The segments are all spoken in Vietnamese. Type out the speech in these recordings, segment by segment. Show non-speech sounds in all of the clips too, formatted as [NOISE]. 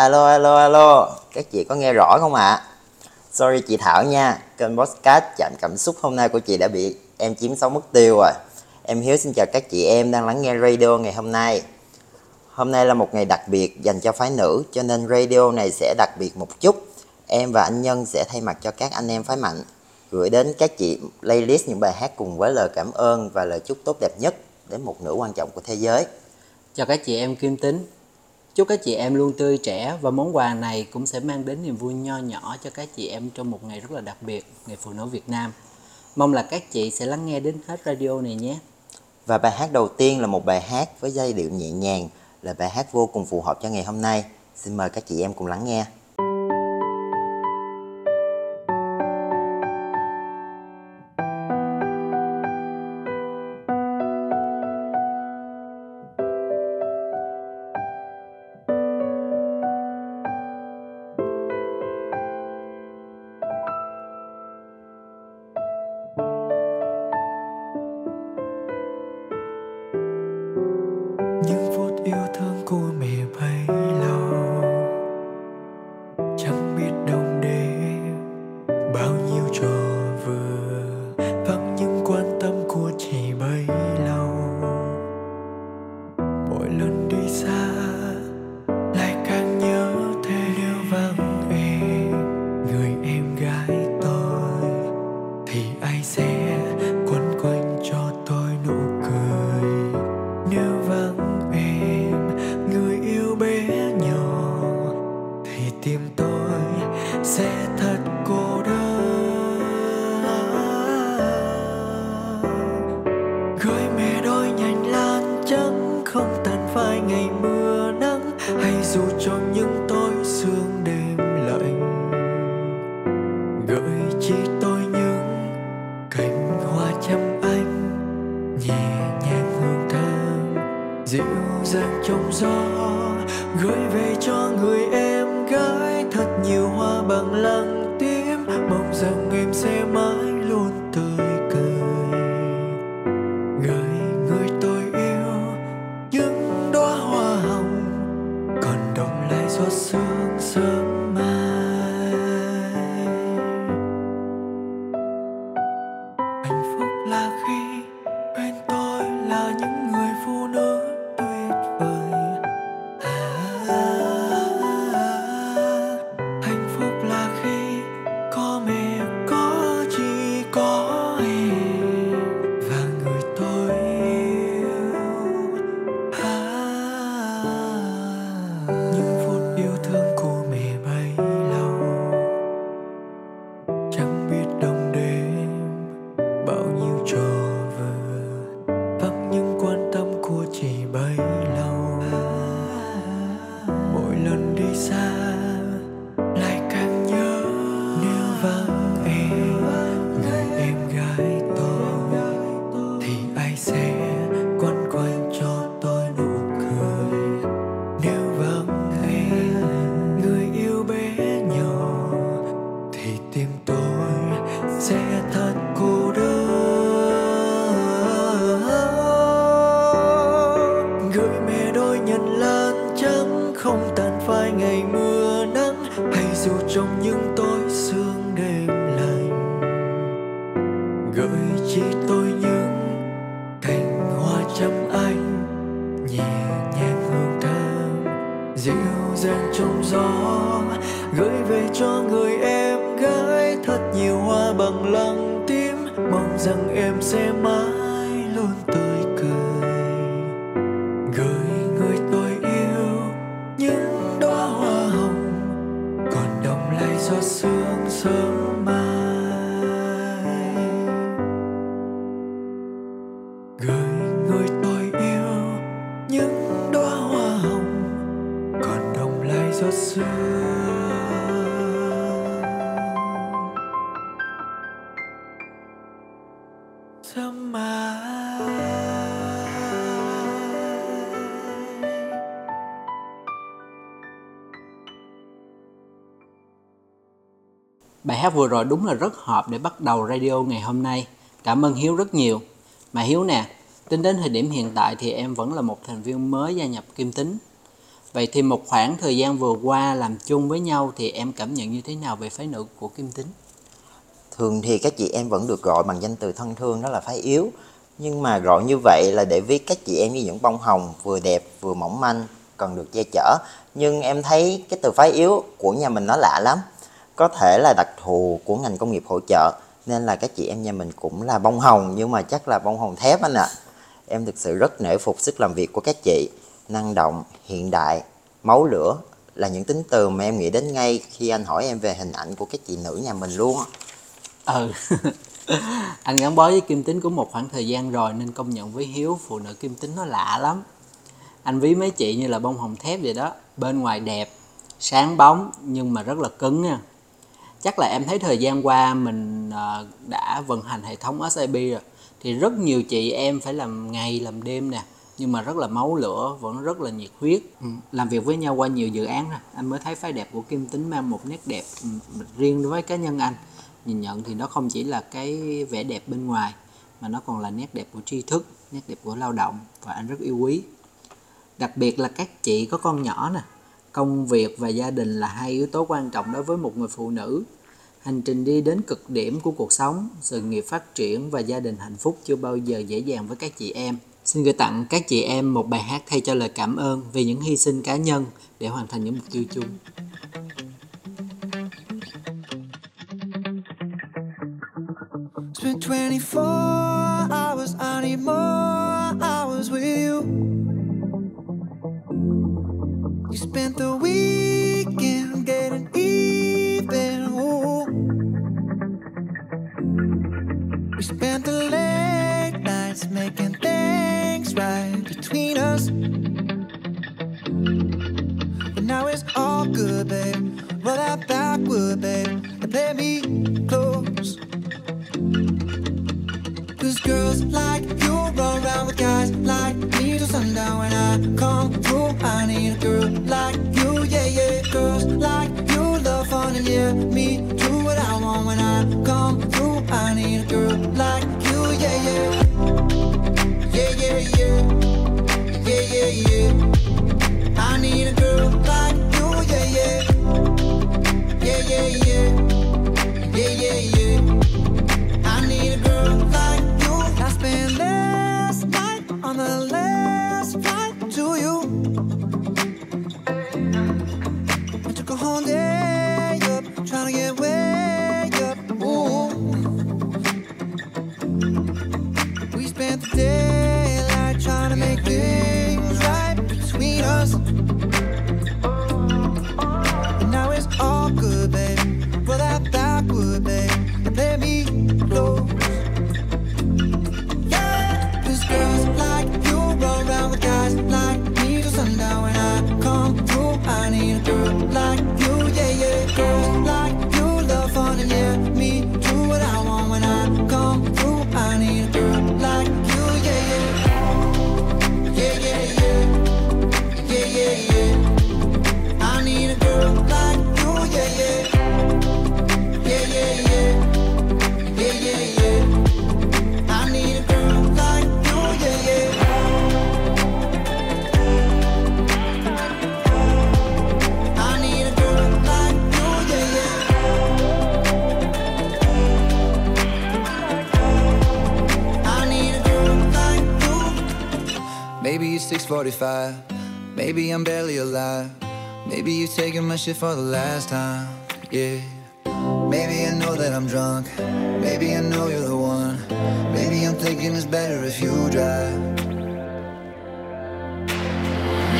Alo, alo, alo, các chị có nghe rõ không ạ? Sorry chị Thảo nha, kênh podcast chạm cảm xúc hôm nay của chị đã bị em chiếm sóng mất tiêu rồi. Em Hiếu xin chào các chị em đang lắng nghe radio ngày hôm nay. Hôm nay là một ngày đặc biệt dành cho phái nữ cho nên radio này sẽ đặc biệt một chút. Em và anh Nhân sẽ thay mặt cho các anh em phái mạnh gửi đến các chị playlist những bài hát cùng với lời cảm ơn và lời chúc tốt đẹp nhất đến một nữ quan trọng của thế giới. Chào các chị em Kim Tính. Chúc các chị em luôn tươi trẻ và món quà này cũng sẽ mang đến niềm vui nho nhỏ cho các chị em trong một ngày rất là đặc biệt, Ngày Phụ nữ Việt Nam. Mong là các chị sẽ lắng nghe đến hết radio này nhé. Và bài hát đầu tiên là một bài hát với giai điệu nhẹ nhàng, là bài hát vô cùng phù hợp cho ngày hôm nay. Xin mời các chị em cùng lắng nghe. Gửi về cho người em gái thật nhiều hoa bằng lăng tím. Mong rằng em sẽ mãi đôi nhành lan trắng không tàn phai ngày mưa nắng, hay dù trong những tối sương đêm lạnh gửi chỉ tôi những cành hoa trăm anh, nhẹ nhàng hương thơm, dịu dàng trong gió. Gửi về cho người em gái thật nhiều hoa bằng lăng tím, mong rằng em sẽ mãi những đóa hoa hồng còn đông lại giọt sương sớm Bài hát vừa rồi đúng là rất hợp để bắt đầu radio ngày hôm nay. Cảm ơn Hiếu rất nhiều. Mà Hiếu nè, tính đến thời điểm hiện tại thì em vẫn là một thành viên mới gia nhập Kim Tính. Vậy thì một khoảng thời gian vừa qua làm chung với nhau thì em cảm nhận như thế nào về phái nữ của Kim Tính? Thường thì các chị em vẫn được gọi bằng danh từ thân thương, đó là phái yếu. Nhưng mà gọi như vậy là để viết các chị em như những bông hồng, vừa đẹp, vừa mỏng manh, cần được che chở. Nhưng em thấy cái từ phái yếu của nhà mình nó lạ lắm. Có thể là đặc thù của ngành công nghiệp hỗ trợ, nên là các chị em nhà mình cũng là bông hồng, nhưng mà chắc là bông hồng thép anh ạ. Em thực sự rất nể phục sức làm việc của các chị, năng động, hiện đại, máu lửa là những tính từ mà em nghĩ đến ngay khi anh hỏi em về hình ảnh của các chị nữ nhà mình luôn. Ừ. [LAUGHS] anh gắn bó với Kim Tính cũng một khoảng thời gian rồi nên công nhận với Hiếu phụ nữ Kim Tính nó lạ lắm. Anh ví mấy chị như là bông hồng thép vậy đó, bên ngoài đẹp, sáng bóng nhưng mà rất là cứng nha. Chắc là em thấy thời gian qua mình ờ, đã vận hành hệ thống SAP rồi thì rất nhiều chị em phải làm ngày làm đêm nè nhưng mà rất là máu lửa vẫn rất là nhiệt huyết. Ừ. làm việc với nhau qua nhiều dự án rồi anh mới thấy phái đẹp của Kim Tính mang một nét đẹp ừ, riêng đối với cá nhân anh. Nhìn nhận thì nó không chỉ là cái vẻ đẹp bên ngoài mà nó còn là nét đẹp của tri thức nét đẹp của lao động và anh rất yêu quý. Đặc biệt là các chị có con nhỏ nè. Công việc và gia đình là hai yếu tố quan trọng đối với một người phụ nữ hành trình đi đến cực điểm của cuộc sống, sự nghiệp phát triển và gia đình hạnh phúc chưa bao giờ dễ dàng với các chị em. Xin gửi tặng các chị em một bài hát thay cho lời cảm ơn vì những hy sinh cá nhân để hoàn thành những mục tiêu chung. Spent 24 Maybe it's 6:45. Maybe I'm barely alive. Maybe you're taking my shit for the last time. Yeah. Maybe I know that I'm drunk. Maybe I know you're the one. Maybe I'm thinking it's better if you drive.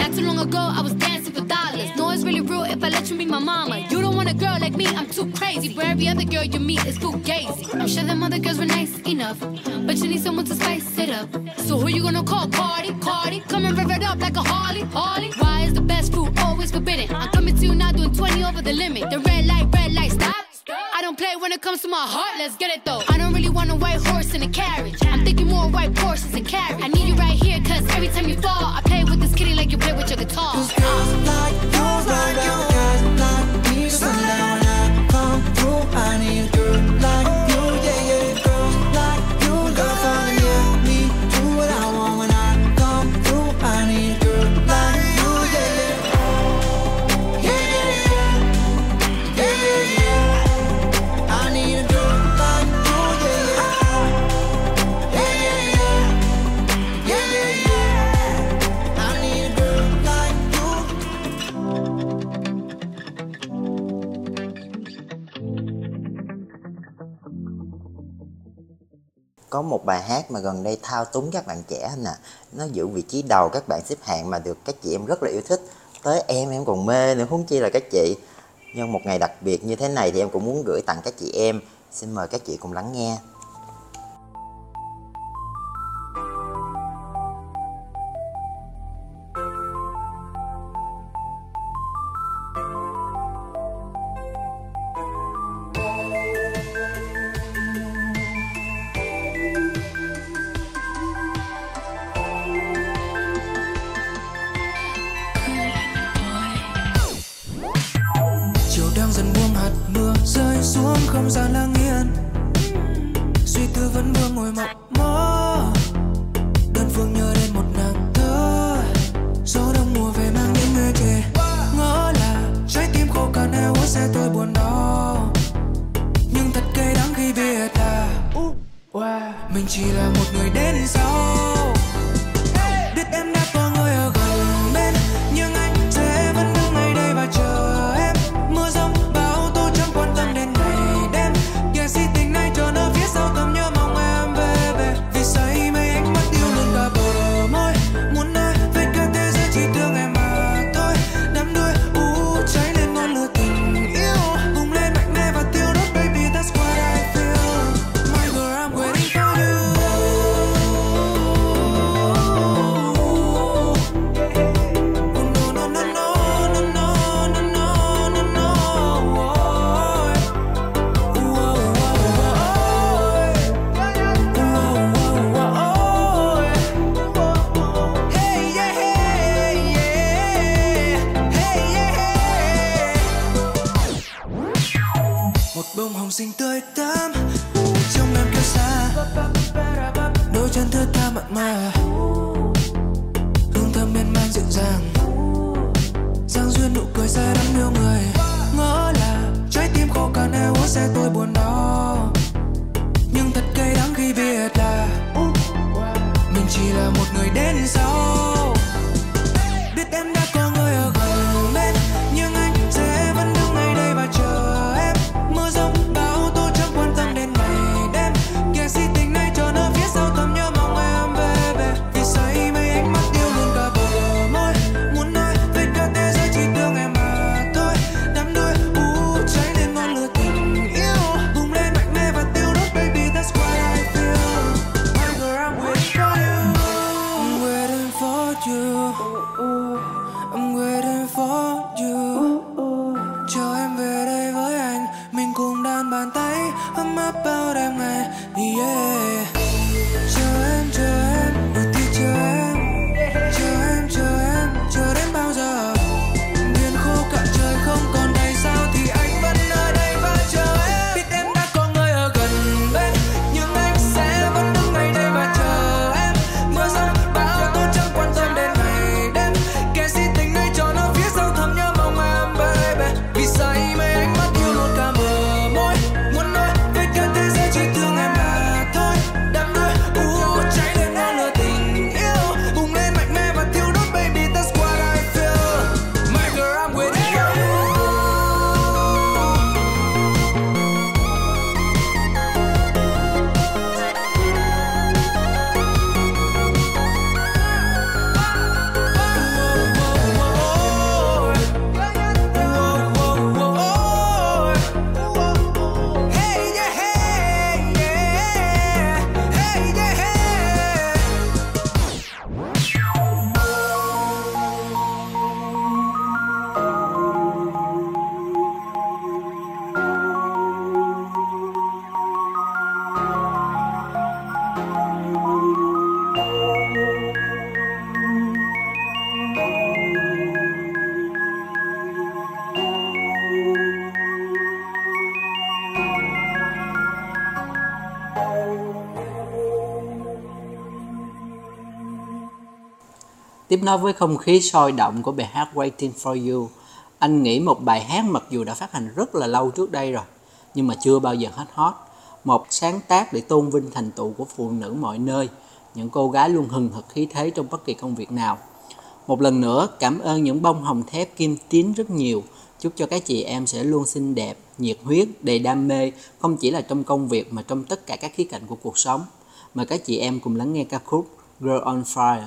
Not too long ago, I was dancing for dollars. No, it's really real if I let you be my mama. You don't want a girl like me, I'm too crazy. For every other girl you meet is fugazi. I'm sure them other girls were nice enough, but you need someone to spice it up. So who you gonna call? Cardi, Cardi. Come and rev it up like a Harley, Harley. Why is the best food always forbidden? I'm coming to you now doing 20 over the limit. The red light, red light, stop. I don't play when it comes to my heart, let's get it though. I don't really want a white horse in a carriage. I'm thinking more white horses and carriage. I need you right here, cause every time you fall, có một bài hát mà gần đây thao túng các bạn trẻ nè nó giữ vị trí đầu các bạn xếp hạng mà được các chị em rất là yêu thích. Tới em em còn mê nữa, huống chi là các chị. Nhưng một ngày đặc biệt như thế này thì em cũng muốn gửi tặng các chị em. Xin mời các chị cùng lắng nghe. Vẫn vương ngồi mộng mơ. Đơn phương nhớ đến một nàng thơ. Gió đông mùa về mang những nơi kề ngỡ là trái tim khô cạn heo hút sẽ tôi buồn đau nhưng thật cay đắng khi biết là mình chỉ là một người đến sau. my body, man, yeah. Tiếp nối với không khí sôi động của bài hát Waiting for You, anh nghĩ một bài hát mặc dù đã phát hành rất là lâu trước đây rồi, nhưng mà chưa bao giờ hết hot. Một sáng tác để tôn vinh thành tựu của phụ nữ mọi nơi, những cô gái luôn hừng hực khí thế trong bất kỳ công việc nào. Một lần nữa, cảm ơn những bông hồng thép kim tín rất nhiều. Chúc cho các chị em sẽ luôn xinh đẹp, nhiệt huyết, đầy đam mê, không chỉ là trong công việc mà trong tất cả các khía cạnh của cuộc sống. Mời các chị em cùng lắng nghe ca khúc Girl on Fire.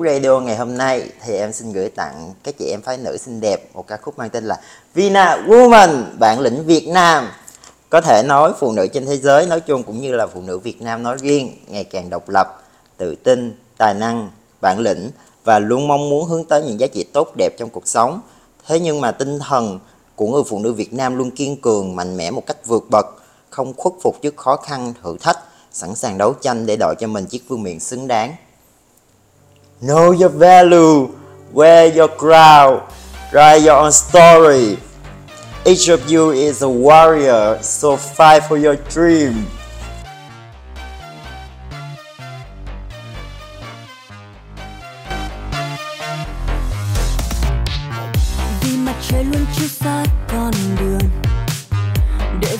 để radio ngày hôm nay thì em xin gửi tặng các chị em phái nữ xinh đẹp một ca khúc mang tên là Vina Woman, bản lĩnh Việt Nam. Có thể nói phụ nữ trên thế giới nói chung cũng như là phụ nữ Việt Nam nói riêng ngày càng độc lập, tự tin, tài năng, bản lĩnh và luôn mong muốn hướng tới những giá trị tốt đẹp trong cuộc sống. Thế nhưng mà tinh thần của người phụ nữ Việt Nam luôn kiên cường, mạnh mẽ một cách vượt bậc, không khuất phục trước khó khăn, thử thách, sẵn sàng đấu tranh để đòi cho mình chiếc vương miện xứng đáng. Know your value, wear your crown, write your own story. Each of you is a warrior, so fight for your dream.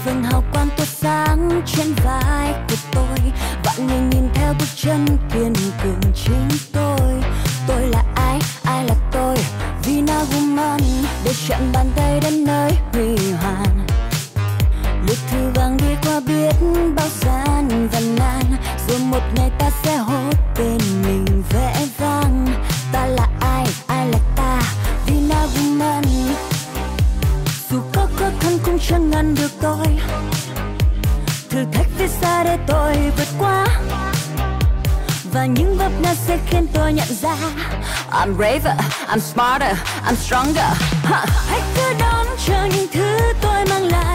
Để vầng hào quang tỏa sáng trên vai của tôi. Vạn người nhìn theo bước chân kiên cường chính tôi. Tôi là ai? Ai là tôi? Vina Woman để chạm bàn tay đến nơi huy hoàng? Và những vấp ngã sẽ khiến tôi nhận ra I'm braver, I'm smarter, I'm stronger huh. Hãy cứ đón chờ những thứ tôi mang lại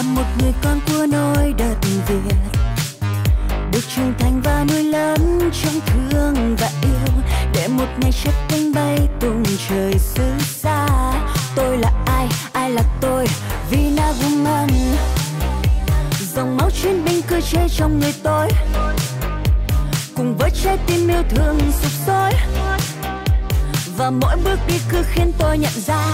Là một người con của nôi đất Việt. Được trưởng thành và nuôi lớn trong thương và yêu. Để một ngày chất cánh bay tung trời xứ xa. Tôi là ai, ai là tôi? Vina woman dòng máu chiến binh cứ chảy trong người tôi. Cùng với trái tim yêu thương sụp sôi. Và mỗi bước đi cứ khiến tôi nhận ra.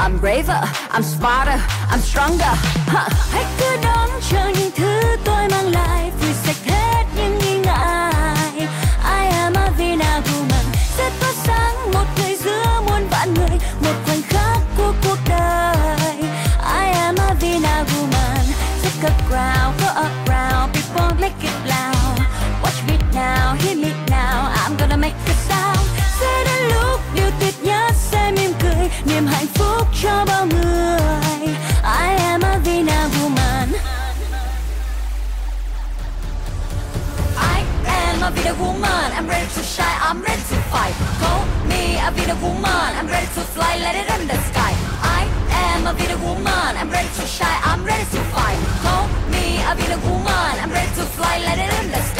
I'm braver, I'm smarter, I'm stronger. Huh. Hãy cứ đón chờ những thứ tôi mang lại Vui sạch hết những nghi ngại. I am a Vina woman. Sẽ tỏa sáng một người giữa muôn vạn người Một khoảnh khắc của cuộc I'm ready to fight. Call me a video woman. I'm ready to fly, let it in the sky. I am a video woman. I'm ready to shine. I'm ready to fight. Call me a video woman. I'm ready to fly, let it in the sky.